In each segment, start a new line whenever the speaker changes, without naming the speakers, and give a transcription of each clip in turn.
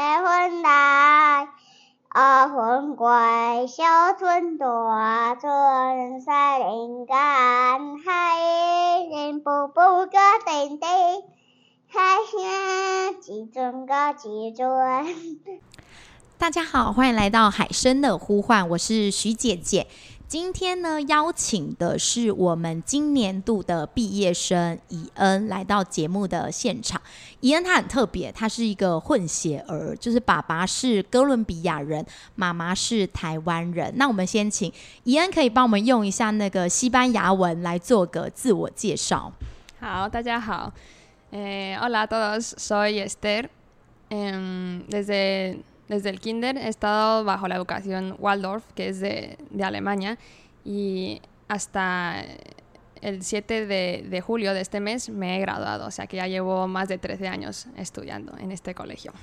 大风大，二分乖，小村大，春山林间，海人步步个叮叮，海声几阵个几阵。
大家好，欢迎来到海声的呼唤，我是徐姐姐。今天呢，邀请的是我们今年度的毕业生伊恩来到节目的现场。伊恩他很特别，他是一个混血儿，就是爸爸是哥伦比亚人，妈妈是台湾人。那我们先请伊恩可以帮我们用一下那个西班牙文来做个自我介绍。
好，大家好，诶，Hola todos，soy Esther，嗯，desde Desde el kinder he estado bajo la educación Waldorf, que es de, de Alemania, y hasta el 7 de, de, julio de este mes me he graduado, o sea que ya llevo más de 13 años estudiando en este colegio.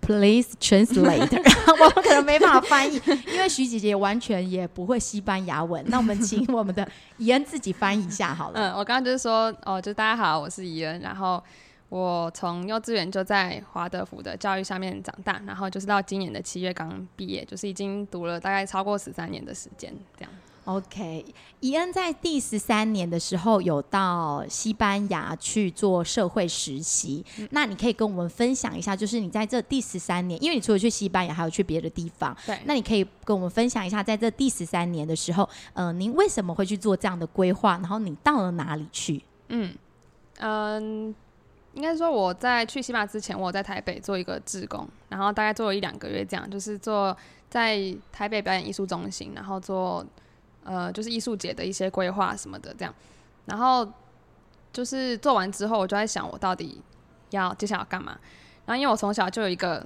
Please translate. 我可能没办法翻译，因为徐姐姐完全也不会西班牙文。那我们请我们的以恩自己翻译一下好了。
嗯，我刚刚就是说，哦，就大家好，我是以恩，然后。 我从幼稚园就在华德福的教育下面长大，然后就是到今年的七月刚毕业，就是已经读了大概超过十三年的时间，这样。
OK，伊恩在第十三年的时候有到西班牙去做社会实习，嗯，那你可以跟我们分享一下，就是你在这第十三年，因为你除了去西班牙，还有去别的地方，
对，那
你可以跟我们分享一下，在这第十三年的时候，嗯、呃，您为什么会去做这样的规划？然后你到了哪里去？
嗯嗯。应该说我在去西班牙之前，我在台北做一个志工，然后大概做了一两个月，这样就是做在台北表演艺术中心，然后做呃就是艺术节的一些规划什么的这样，然后就是做完之后，我就在想我到底要接下来要干嘛。然后因为我从小就有一个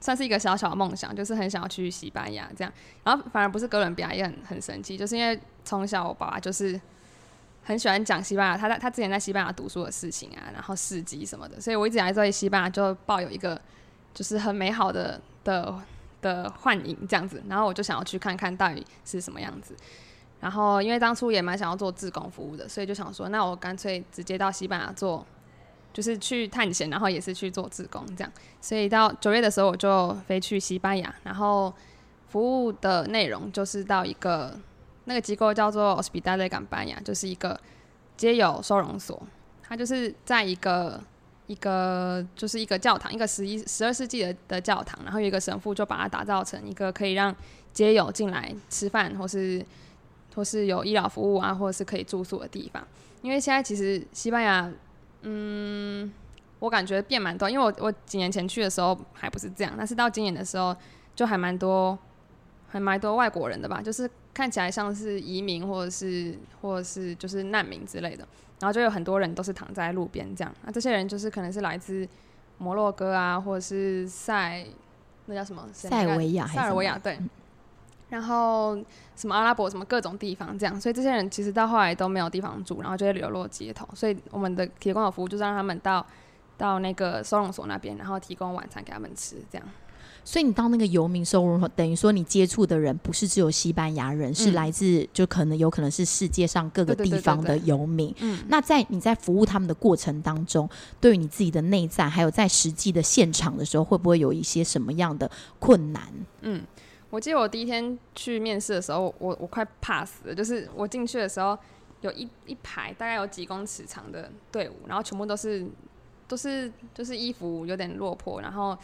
算是一个小小的梦想，就是很想要去西班牙这样，然后反而不是哥伦比亚也很很神奇，就是因为从小我爸爸就是。很喜欢讲西班牙，他在他之前在西班牙读书的事情啊，然后事迹什么的，所以我一直来在西班牙就抱有一个就是很美好的的的幻影这样子，然后我就想要去看看到底是什么样子。然后因为当初也蛮想要做志工服务的，所以就想说，那我干脆直接到西班牙做，就是去探险，然后也是去做志工这样。所以到九月的时候，我就飞去西班牙，然后服务的内容就是到一个。那个机构叫做 Hospital de Campaña，就是一个街友收容所。它就是在一个一个就是一个教堂，一个十一十二世纪的的教堂，然后有一个神父就把它打造成一个可以让街友进来吃饭，或是或是有医疗服务啊，或者是可以住宿的地方。因为现在其实西班牙，嗯，我感觉变蛮多。因为我我几年前去的时候还不是这样，但是到今年的时候就还蛮多，还蛮多外国人的吧，就是。看起来像是移民，或者是或者是就是难民之类的，然后就有很多人都是躺在路边这样。那这些人就是可能是来自摩洛哥啊，或者是塞那叫什么
塞尔维亚，
塞尔维亚对。然后什么阿拉伯什么各种地方这样，所以这些人其实到后来都没有地方住，然后就会流落街头。所以我们的提供的服务就是让他们到到那个收容所那边，然后提供晚餐给他们吃这样。
所以你到那个游民收容所，等于说你接触的人不是只有西班牙人，嗯、是来自就可能有可能是世界上各个地方的游民。嗯，那在你在服务他们的过程当中，对于你自己的内在，还有在实际的现场的时候，会不会有一些什么样的困难？
嗯，我记得我第一天去面试的时候，我我快怕死了，就是我进去的时候，有一一排大概有几公尺长的队伍，然后全部都是都是就是衣服有点落魄，然后。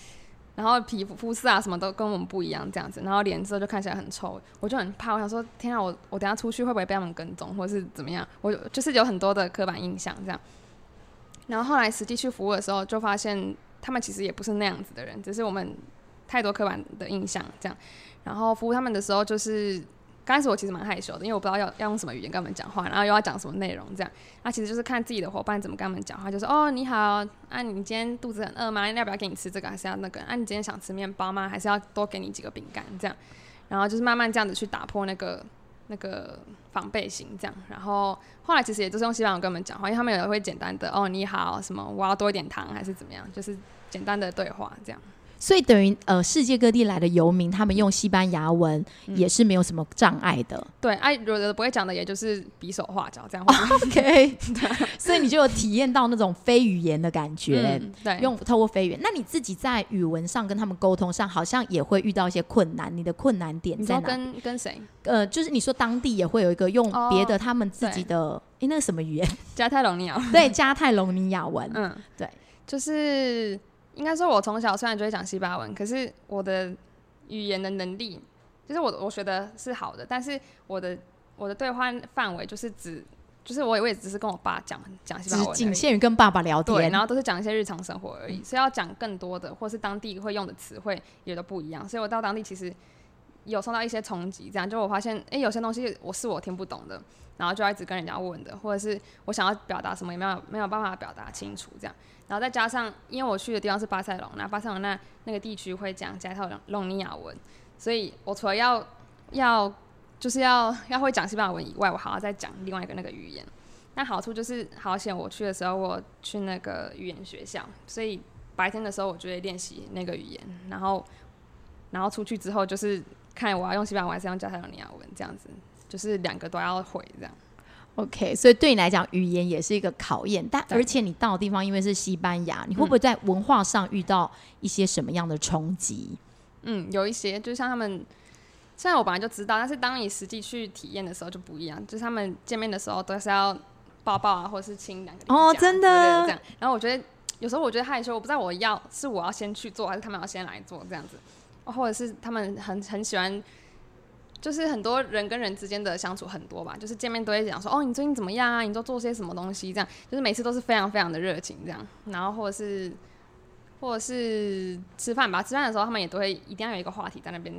然后皮肤肤色啊什么都跟我们不一样这样子，然后脸色就看起来很臭，我就很怕，我想说天啊，我我等下出去会不会被他们跟踪或是怎么样？我就是有很多的刻板印象这样。然后后来实际去服务的时候，就发现他们其实也不是那样子的人，只是我们太多刻板的印象这样。然后服务他们的时候就是。刚开始我其实蛮害羞的，因为我不知道要要用什么语言跟他们讲话，然后又要讲什么内容这样。那其实就是看自己的伙伴怎么跟他们讲话，就是哦你好，啊你今天肚子很饿吗？要不要给你吃这个，还是要那个？啊你今天想吃面包吗？还是要多给你几个饼干这样？然后就是慢慢这样子去打破那个那个防备心这样。然后后来其实也就是用西班牙跟他们讲话，因为他们有会简单的哦你好什么，我要多一点糖还是怎么样，就是简单的对话这样。
所以等于呃，世界各地来的游民，他们用西班牙文也是没有什么障碍的。
嗯、对，哎、啊，有的不会讲的，也就是比手画脚这样。
OK，所以你就有体验到那种非语言的感觉。
嗯、对，
用透过非语言。那你自己在语文上跟他们沟通上，好像也会遇到一些困难。你的困难点在哪？
跟跟谁？
呃，就是你说当地也会有一个用别的他们自己的，哎、哦，那个什么语言？
加泰隆尼亚。
对，加泰隆尼亚文。嗯，对，
就是。应该说，我从小虽然就会讲西班牙文，可是我的语言的能力，就是我我学的是好的，但是我的我的对话范围就是只，就是我也我也只是跟我爸讲讲西班牙文，
仅限于跟爸爸聊天，
对，然后都是讲一些日常生活而已，所以要讲更多的，或是当地会用的词汇也都不一样，所以我到当地其实有受到一些冲击，这样就我发现，哎，有些东西我是我听不懂的，然后就要一直跟人家问的，或者是我想要表达什么也没有没有办法表达清楚这样。然后再加上，因为我去的地方是巴塞隆，那巴塞隆那那个地区会讲加泰隆尼亚文，所以我除了要要就是要要会讲西班牙文以外，我还要再讲另外一个那个语言。那好处就是，好险我去的时候我去那个语言学校，所以白天的时候我就会练习那个语言，然后然后出去之后就是看我要用西班牙文还是用加泰隆尼亚文这样子，就是两个都要会这样。
OK，所以对你来讲，语言也是一个考验。但而且你到的地方因为是西班牙，你会不会在文化上遇到一些什么样的冲击？
嗯，有一些，就像他们，虽然我本来就知道，但是当你实际去体验的时候就不一样。就是他们见面的时候都是要抱抱啊，或者是亲两个
哦，真的
这样。然后我觉得有时候我觉得害羞，我不知道我要是我要先去做，还是他们要先来做这样子，或者是他们很很喜欢。就是很多人跟人之间的相处很多吧，就是见面都会讲说，哦，你最近怎么样啊？你都做些什么东西？这样，就是每次都是非常非常的热情这样。然后或者是，或者是吃饭吧，吃饭的时候他们也都会一定要有一个话题在那边，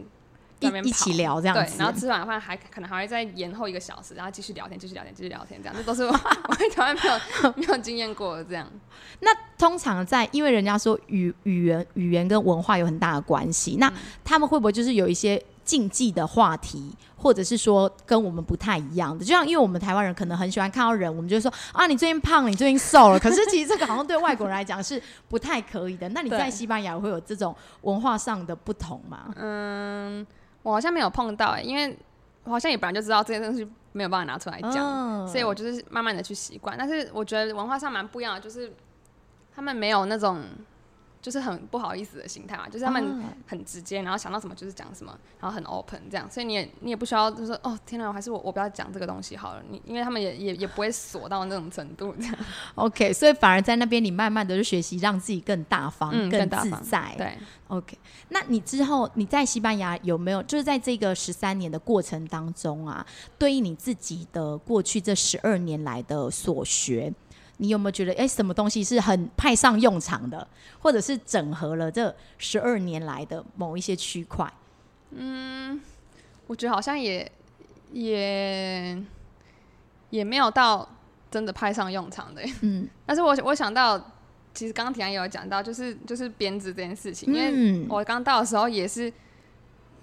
一起聊这样
对，然后吃完饭还可能还会再延后一个小时，然后继续聊天，继续聊天，继续聊天，这样，这都是我我从来没有没有经验过的这样。
那通常在，因为人家说语语言语言跟文化有很大的关系，那他们会不会就是有一些？禁忌的话题，或者是说跟我们不太一样的，就像因为我们台湾人可能很喜欢看到人，我们就说啊，你最近胖了，你最近瘦了。可是其实这个好像对外国人来讲是不太可以的。那你在西班牙会有这种文化上的不同吗？
嗯，我好像没有碰到、欸，因为我好像也本来就知道这些东西没有办法拿出来讲，嗯、所以我就是慢慢的去习惯。但是我觉得文化上蛮不一样的，就是他们没有那种。就是很不好意思的心态嘛，就是他们很直接，然后想到什么就是讲什么，然后很 open 这样，所以你也你也不需要就是哦天哪，还是我我不要讲这个东西好了，你因为他们也也也不会锁到那种程度这样。
OK，所以反而在那边你慢慢的就学习让自己更大方、嗯、更自在。
对
，OK，那你之后你在西班牙有没有就是在这个十三年的过程当中啊，对于你自己的过去这十二年来的所学？你有没有觉得，哎、欸，什么东西是很派上用场的，或者是整合了这十二年来的某一些区块？
嗯，我觉得好像也也也没有到真的派上用场的。嗯，但是我我想到，其实刚刚提安也有讲到，就是就是编织这件事情，嗯、因为我刚到的时候也是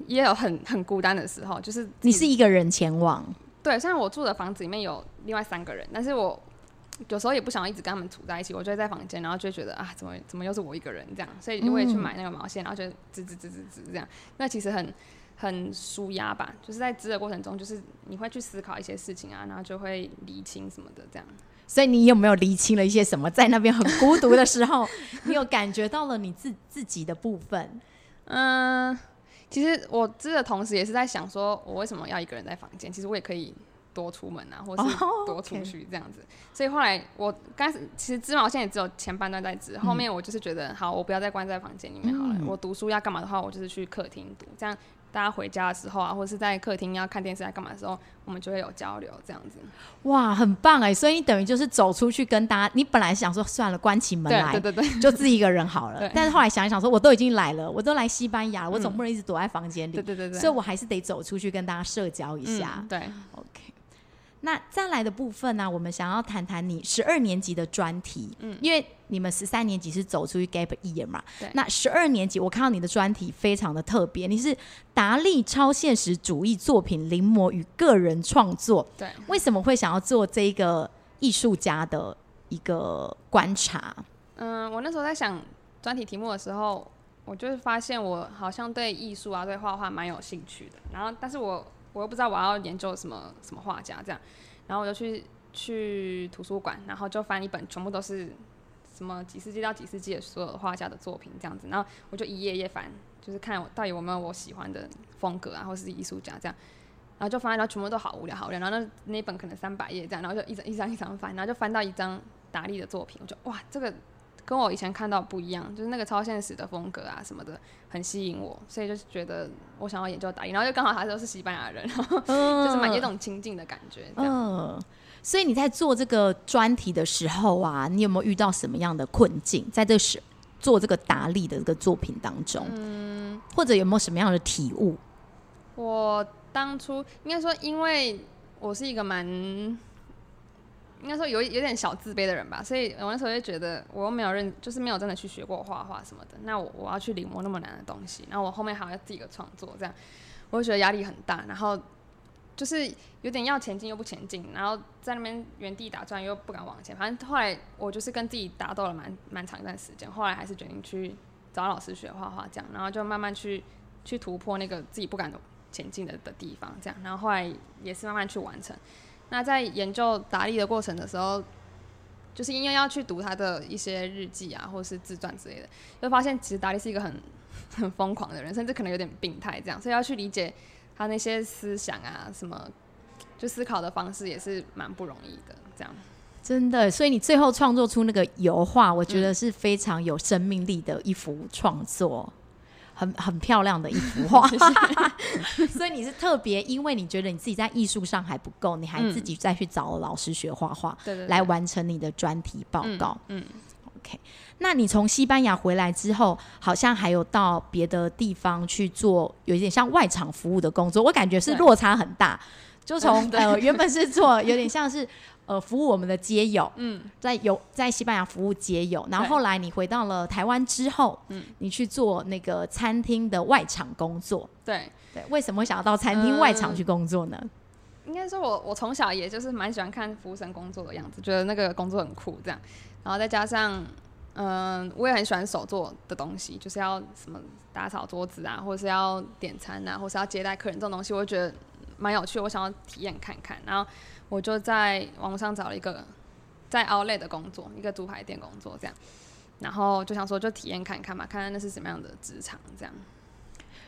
也有很很孤单的时候，就是
你是一个人前往。
对，虽然我住的房子里面有另外三个人，但是我。有时候也不想一直跟他们处在一起，我就会在房间，然后就觉得啊，怎么怎么又是我一个人这样，所以我也去买那个毛线，然后就织织织织织这样。那其实很很舒压吧，就是在织的过程中，就是你会去思考一些事情啊，然后就会理清什么的这样。
所以你有没有理清了一些什么？在那边很孤独的时候，你有感觉到了你自自己的部分？
嗯，其实我织的同时，也是在想说，我为什么要一个人在房间？其实我也可以。多出门啊，或是多出去这样子，oh. 所以后来我刚开始其实织毛线也只有前半段在织，后面我就是觉得好，我不要再关在房间里面好了。嗯、我读书要干嘛的话，我就是去客厅读，这样大家回家的时候啊，或者是在客厅要看电视来干嘛的时候，我们就会有交流这样子。
哇，很棒哎！所以你等于就是走出去跟大家，你本来想说算了，关起门
来，对对对，
就自己一个人好了。但是后来想一想说，我都已经来了，我都来西班牙了，我总不能一直躲在房间里，对对对对，所以我还是得走出去跟大家社交一下。
嗯、对
，OK。那再来的部分呢、啊，我们想要谈谈你十二年级的专题，嗯，因为你们十三年级是走出去 gap year 嘛，对。那十二年级，我看到你的专题非常的特别，你是达利超现实主义作品临摹与个人创作，
对。
为什么会想要做这个艺术家的一个观察？
嗯，我那时候在想专题题目的时候，我就是发现我好像对艺术啊，对画画蛮有兴趣的。然后，但是我我又不知道我要研究什么什么画家这样，然后我就去去图书馆，然后就翻一本全部都是什么几世纪到几世纪的所有画家的作品这样子，然后我就一页页翻，就是看我到底有没有我喜欢的风格啊，或是艺术家这样。然后就翻，然后全部都好无聊，好无聊。然后那那本可能三百页这样，然后就一张一张一张翻，然后就翻到一张达利的作品，我就哇，这个跟我以前看到不一样，就是那个超现实的风格啊什么的，很吸引我，所以就是觉得我想要研究打印。然后就刚好他都是西班牙人，然后 就是蛮有一种亲近的感觉。
嗯，所以你在做这个专题的时候啊，你有没有遇到什么样的困境？在这时做这个达利的这个作品当中，嗯，或者有没有什么样的体悟？
我。当初应该说，因为我是一个蛮，应该说有有点小自卑的人吧，所以我那时候就觉得我又没有认，就是没有真的去学过画画什么的，那我我要去临摹那么难的东西，然后我后面还要自己的创作，这样我就觉得压力很大，然后就是有点要前进又不前进，然后在那边原地打转又不敢往前，反正后来我就是跟自己打斗了蛮蛮长一段时间，后来还是决定去找老师学画画，这样，然后就慢慢去去突破那个自己不敢。前进的的地方，这样，然后后来也是慢慢去完成。那在研究达利的过程的时候，就是因为要去读他的一些日记啊，或者是自传之类的，就发现其实达利是一个很很疯狂的人，甚至可能有点病态这样，所以要去理解他那些思想啊，什么就思考的方式也是蛮不容易的。这样，
真的，所以你最后创作出那个油画，我觉得是非常有生命力的一幅创作。很很漂亮的一幅画，所以你是特别，因为你觉得你自己在艺术上还不够，你还自己再去找老师学画画，嗯，来完成你的专题报告。嗯，嗯，OK。那你从西班牙回来之后，好像还有到别的地方去做，有一点像外场服务的工作，我感觉是落差很大。就从 呃原本是做有点像是。呃，服务我们的街友，嗯，在有在西班牙服务街友，然后后来你回到了台湾之后，嗯，你去做那个餐厅的外场工作，
对。
对，为什么会想要到餐厅外场去工作呢？嗯、
应该说我我从小也就是蛮喜欢看服务生工作的样子，觉得那个工作很酷，这样，然后再加上，嗯、呃，我也很喜欢手做的东西，就是要什么打扫桌子啊，或者是要点餐啊，或是要接待客人这种东西，我觉得蛮有趣，我想要体验看看，然后。我就在网上找了一个在 Outlet 的工作，一个猪排店工作这样，然后就想说就体验看看嘛，看看那是什么样的职场这样。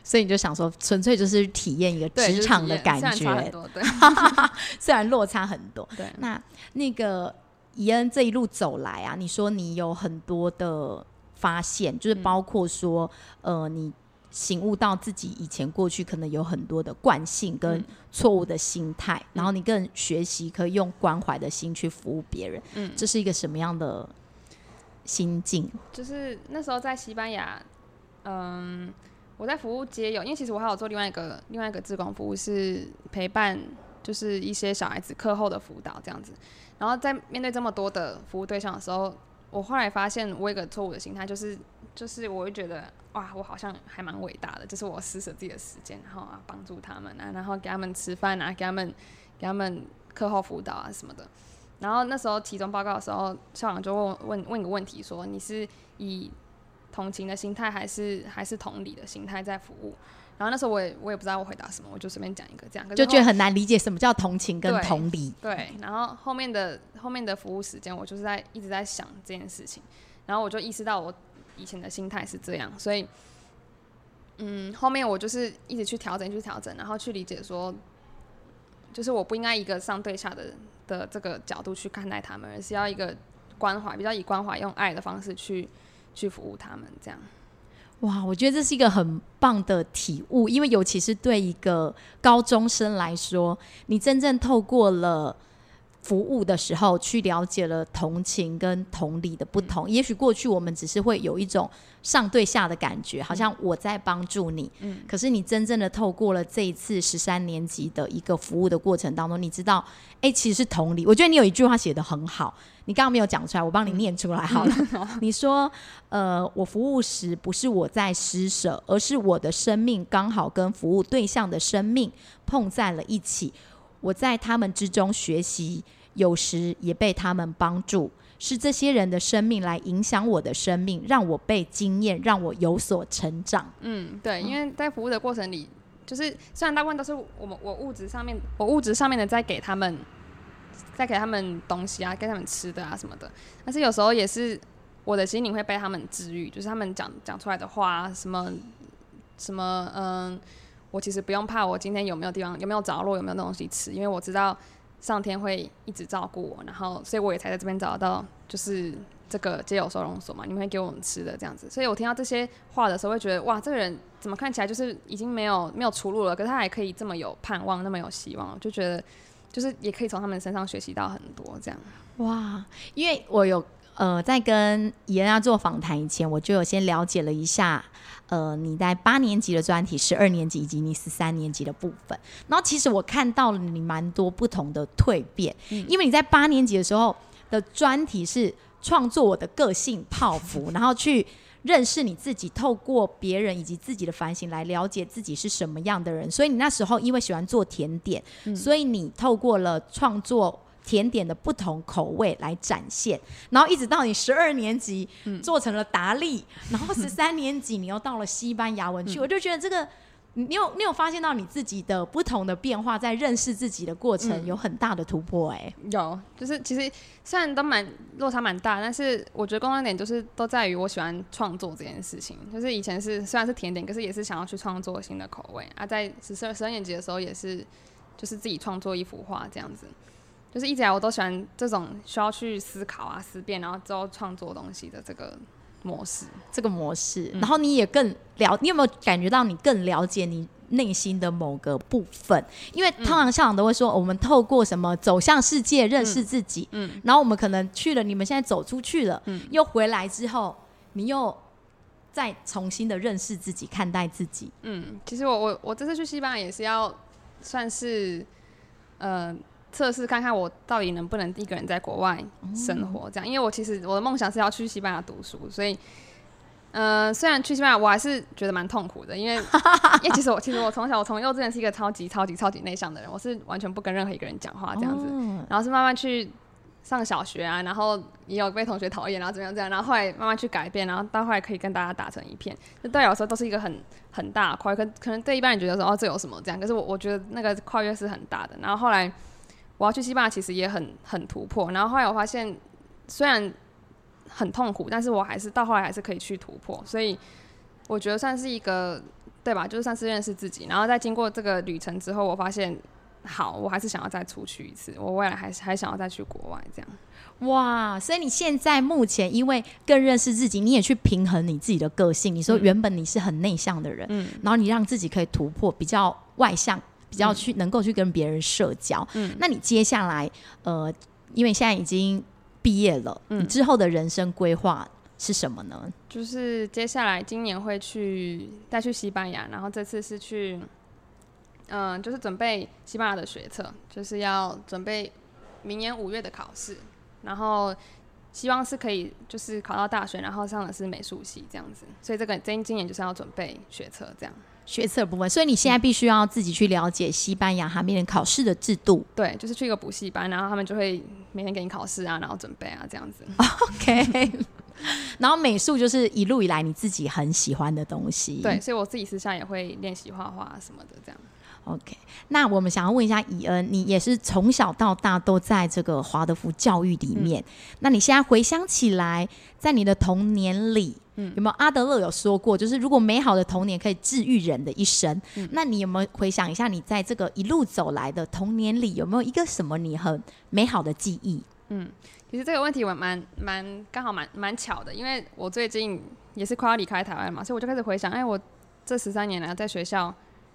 所以你就想说，纯粹就是体验一个职场的感
觉，对，
虽然落差很多。
对，
那那个宜恩这一路走来啊，你说你有很多的发现，就是包括说，嗯、呃，你。醒悟到自己以前过去可能有很多的惯性跟错误的心态，嗯，然后你更学习可以用关怀的心去服务别人。嗯，这是一个什么样的心境？
就是那时候在西班牙，嗯，我在服务街友，因为其实我还有做另外一个另外一个志工服务，是陪伴，就是一些小孩子课后的辅导这样子。然后在面对这么多的服务对象的时候，我后来发现我有个错误的心态，就是就是我会觉得。哇，我好像还蛮伟大的，就是我施舍自己的时间，然后啊帮助他们啊，然后给他们吃饭啊，给他们给他们课后辅导啊什么的。然后那时候期中报告的时候，校长就问问问个问题，说你是以同情的心态，还是还是同理的心态在服务？然后那时候我也我也不知道我回答什么，我就随便讲一个这样，
就觉得很难理解什么叫同情跟同理。
对，对，然后后面的后面的服务时间，我就是在一直在想这件事情，然后我就意识到我。以前的心态是这样，所以，嗯，后面我就是一直去调整，去调整，然后去理解说，就是我不应该一个上对下的的这个角度去看待他们，而是要一个关怀，比较以关怀、用爱的方式去去服务他们，这样。
哇，我觉得这是一个很棒的体悟，因为尤其是对一个高中生来说，你真正透过了。服务的时候，去了解了同情跟同理的不同。嗯、也许过去我们只是会有一种上对下的感觉，好像我在帮助你。嗯。可是你真正的透过了这一次十三年级的一个服务的过程当中，你知道，哎、欸，其实是同理。我觉得你有一句话写的很好，你刚刚没有讲出来，我帮你念出来好了。嗯、你说，呃，我服务时不是我在施舍，而是我的生命刚好跟服务对象的生命碰在了一起。我在他们之中学习，有时也被他们帮助。是这些人的生命来影响我的生命，让我被经验，让我有所成长。
嗯，对，因为在服务的过程里，就是虽然大部分都是我们我物质上面，我物质上面的在给他们，在给他们东西啊，给他们吃的啊什么的，但是有时候也是我的心灵会被他们治愈，就是他们讲讲出来的话，什么什么，嗯。我其实不用怕，我今天有没有地方有没有着落，有没有东西吃，因为我知道上天会一直照顾我，然后所以我也才在这边找到，就是这个街友收容所嘛，你们会给我们吃的这样子。所以我听到这些话的时候，会觉得哇，这个人怎么看起来就是已经没有没有出路了，可是他还可以这么有盼望，那么有希望，就觉得就是也可以从他们身上学习到很多这样。
哇，因为我有呃在跟怡恩要做访谈以前，我就有先了解了一下。呃，你在八年级的专题，十二年级以及你十三年级的部分，然后其实我看到了你蛮多不同的蜕变，嗯、因为你在八年级的时候的专题是创作我的个性泡芙，然后去认识你自己，透过别人以及自己的反省来了解自己是什么样的人，所以你那时候因为喜欢做甜点，嗯、所以你透过了创作。甜点的不同口味来展现，然后一直到你十二年级做成了达利，嗯、然后十三年级你又到了西班牙文去，嗯、我就觉得这个你有你有发现到你自己的不同的变化，在认识自己的过程有很大的突破哎、欸。嗯，
有就是其实虽然都蛮落差蛮大，但是我觉得共同点就是都在于我喜欢创作这件事情，就是以前是虽然是甜点，可是也是想要去创作新的口味啊，在十二十二年级的时候也是就是自己创作一幅画这样子。就是一直以来我都喜欢这种需要去思考啊、思辨，然后之后创作东西的这个模式。
这个模式，嗯、然后你也更了，你有没有感觉到你更了解你内心的某个部分？因为通常校长都会说，我们透过什么走向世界认识自己，嗯，嗯然后我们可能去了，你们现在走出去了，嗯，又回来之后，你又再重新的认识自己，看待自己。
嗯，其实我我我这次去西班牙也是要算是，呃。测试看看我到底能不能一个人在国外生活，这样，因为我其实我的梦想是要去西班牙读书，所以，呃，虽然去西班牙，我还是觉得蛮痛苦的，因为，因为其实我其实我从小我从幼稚园是一个超级超级超级内向的人，我是完全不跟任何一个人讲话这样子，然后是慢慢去上小学啊，然后也有被同学讨厌，然后怎么样这样，然后后来慢慢去改变，然后到后来可以跟大家打成一片，就对我来说都是一个很很大的跨越，可可能对一般人觉得说哦这有什么这样，可是我我觉得那个跨越是很大的，然后后来。我要去西班牙，其实也很很突破。然后后来我发现，虽然很痛苦，但是我还是到后来还是可以去突破。所以我觉得算是一个，对吧？就是算是认识自己。然后在经过这个旅程之后，我发现，好，我还是想要再出去一次。我未来还是还想要再去国外这样。
哇！所以你现在目前因为更认识自己，你也去平衡你自己的个性。你说原本你是很内向的人，嗯，然后你让自己可以突破，比较外向。比较去能够去跟别人社交，嗯，那你接下来，呃，因为现在已经毕业了，嗯，你之后的人生规划是什么呢？
就是接下来今年会去再去西班牙，然后这次是去，嗯、呃，就是准备西班牙的学测，就是要准备明年五月的考试，然后希望是可以就是考到大学，然后上的是美术系这样子，所以这个今今年就是要准备学测这样。
学测部分，所以你现在必须要自己去了解西班牙他们考试的制度。
对，就是去一个补习班，然后他们就会每天给你考试啊，然后准备啊这样子。
OK。然后美术就是一路以来你自己很喜欢的东西。
对，所以我自己私下也会练习画画什么的这样。
OK。那我们想要问一下怡恩，你也是从小到大都在这个华德福教育里面，嗯、那你现在回想起来，在你的童年里。嗯，有没有阿德勒有说过，就是如果美好的童年可以治愈人的一生，嗯、那你有没有回想一下，你在这个一路走来的童年里，有没有一个什么你很美好的记忆？
嗯，其实这个问题我蛮蛮刚好蛮蛮巧的，因为我最近也是快要离开台湾嘛，所以我就开始回想，哎，我这十三年来在学校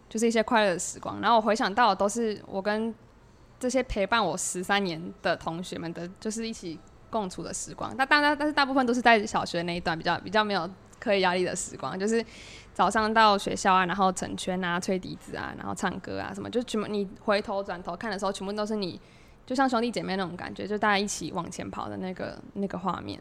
就是一些快乐的时光，然后我回想到的都是我跟这些陪伴我十三年的同学们的，就是一起。共处的时光，那当然，但是大部分都是在小学那一段比较比较没有课业压力的时光，就是早上到学校啊，然后成圈啊，吹笛子啊，然后唱歌啊，什么，就全部你回头转头看的时候，全部都是你，就像兄弟姐妹那种感觉，就大家一起往前跑的那个那个画面。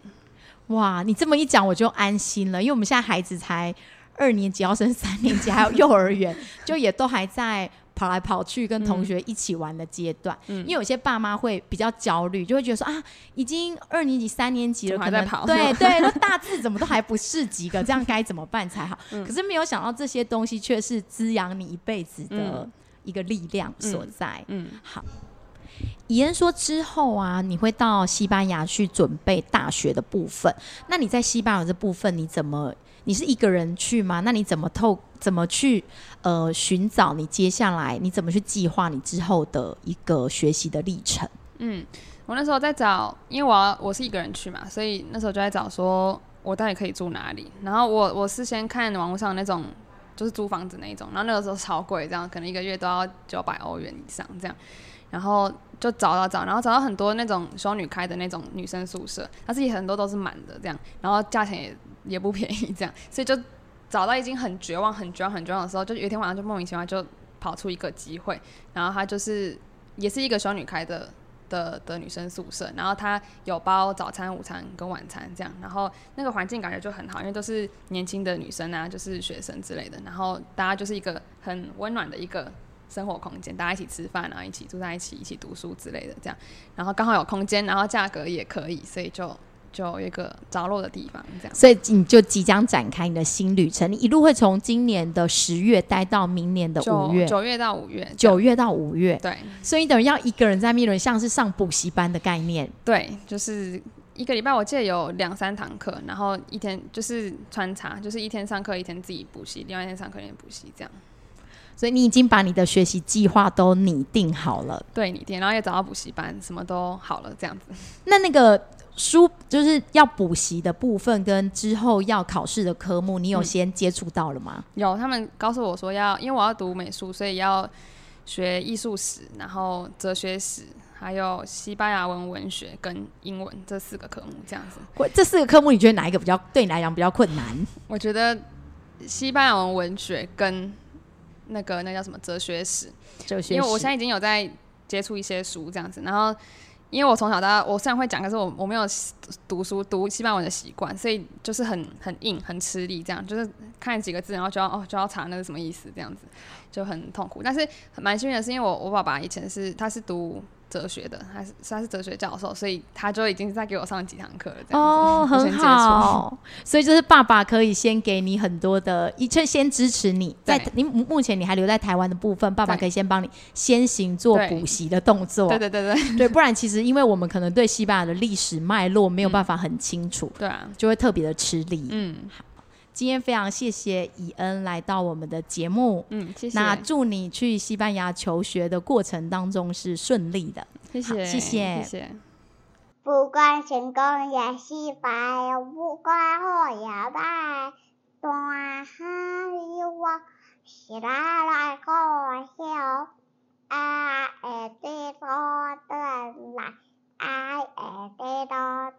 哇，你这么一讲，我就安心了，因为我们现在孩子才二年级要升三年级，还有幼儿园，就也都还在。跑来跑去跟同学一起玩的阶段。
嗯，
因为有些爸妈会比较焦虑，就会觉得说啊，已经二年级、三年级了，还在
跑
对对，那大字怎么都还不是几个，这样该怎么办才好？嗯、可是没有想到这些东西却是滋养你一辈子的一个力量所在。嗯，嗯好。以恩说之后啊，你会到西班牙去准备大学的部分。那你在西班牙这部分，你怎么？你是一个人去吗？那你怎么透？怎么去？呃，寻找你接下来你怎么去计划你之后的一个学习的历程？
嗯，我那时候在找，因为我要我是一个人去嘛，所以那时候就在找说我到底可以住哪里。然后我我是先看网络上那种就是租房子那一种，然后那个时候超贵，这样可能一个月都要九百欧元以上这样。然后就找到找，然后找到很多那种修女开的那种女生宿舍，但是也很多都是满的这样，然后价钱也也不便宜这样，所以就找到已经很绝望、很绝望、很绝望的时候，就有一天晚上就莫名其妙就跑出一个机会，然后他就是也是一个修女开的的的女生宿舍，然后他有包早餐、午餐跟晚餐这样，然后那个环境感觉就很好，因为都是年轻的女生啊，就是学生之类的，然后大家就是一个很温暖的一个。生活空间，大家一起吃饭啊，一起住在一起，一起读书之类的，这样，然后刚好有空间，然后价格也可以，所以就就有一个着落的地方，这样。
所以你就即将展开你的新旅程，你一路会从今年的十月待到明年的五月，
九月到五月，
九月到五月，
对。
所以你等于要一个人在密伦，像是上补习班的概念，
对，就是一个礼拜我记得有两三堂课，然后一天就是穿插，就是一天上课，一天自己补习，另外一天上课，一天补习，这样。
所以你已经把你的学习计划都拟定好了，
对，拟定，然后也找到补习班，什么都好了，这样子。
那那个书就是要补习的部分，跟之后要考试的科目，你有先接触到了吗？嗯，
有，他们告诉我说要，因为我要读美术，所以要学艺术史，然后哲学史，还有西班牙文文学跟英文这四个科目，这样子。
这四个科目，你觉得哪一个比较对你来讲比较困难？
我觉得西班牙文文学跟那个那叫什么哲学史？
哲学史，
因为我现在已经有在接触一些书这样子，然后因为我从小到大我虽然会讲，可是我我没有读书读西班牙文的习惯，所以就是很很硬很吃力，这样就是看几个字，然后就要哦就要查那个什么意思，这样子就很痛苦。但是蛮幸运的是，因为我我爸爸以前是他是读。哲学的，他是他是哲学教授，所以他就已经在给我上几堂课了。
哦，很好，所以就是爸爸可以先给你很多的，一切先支持你。在你目前你还留在台湾的部分，爸爸可以先帮你先行做补习的动作。
对对对对
对，不然其实因为我们可能对西班牙的历史脉络没有办法很清楚，
对啊，
就会特别的吃力。
嗯。
今天非常谢谢以恩来到我们的节目，
嗯，谢谢。
那祝你去西班牙求学的过程当中是顺利的，
谢谢，
谢谢，
谢谢。
不管成功也失败，不管好也坏，大海有我，是来来过桥，爱会得到的来，爱会得到的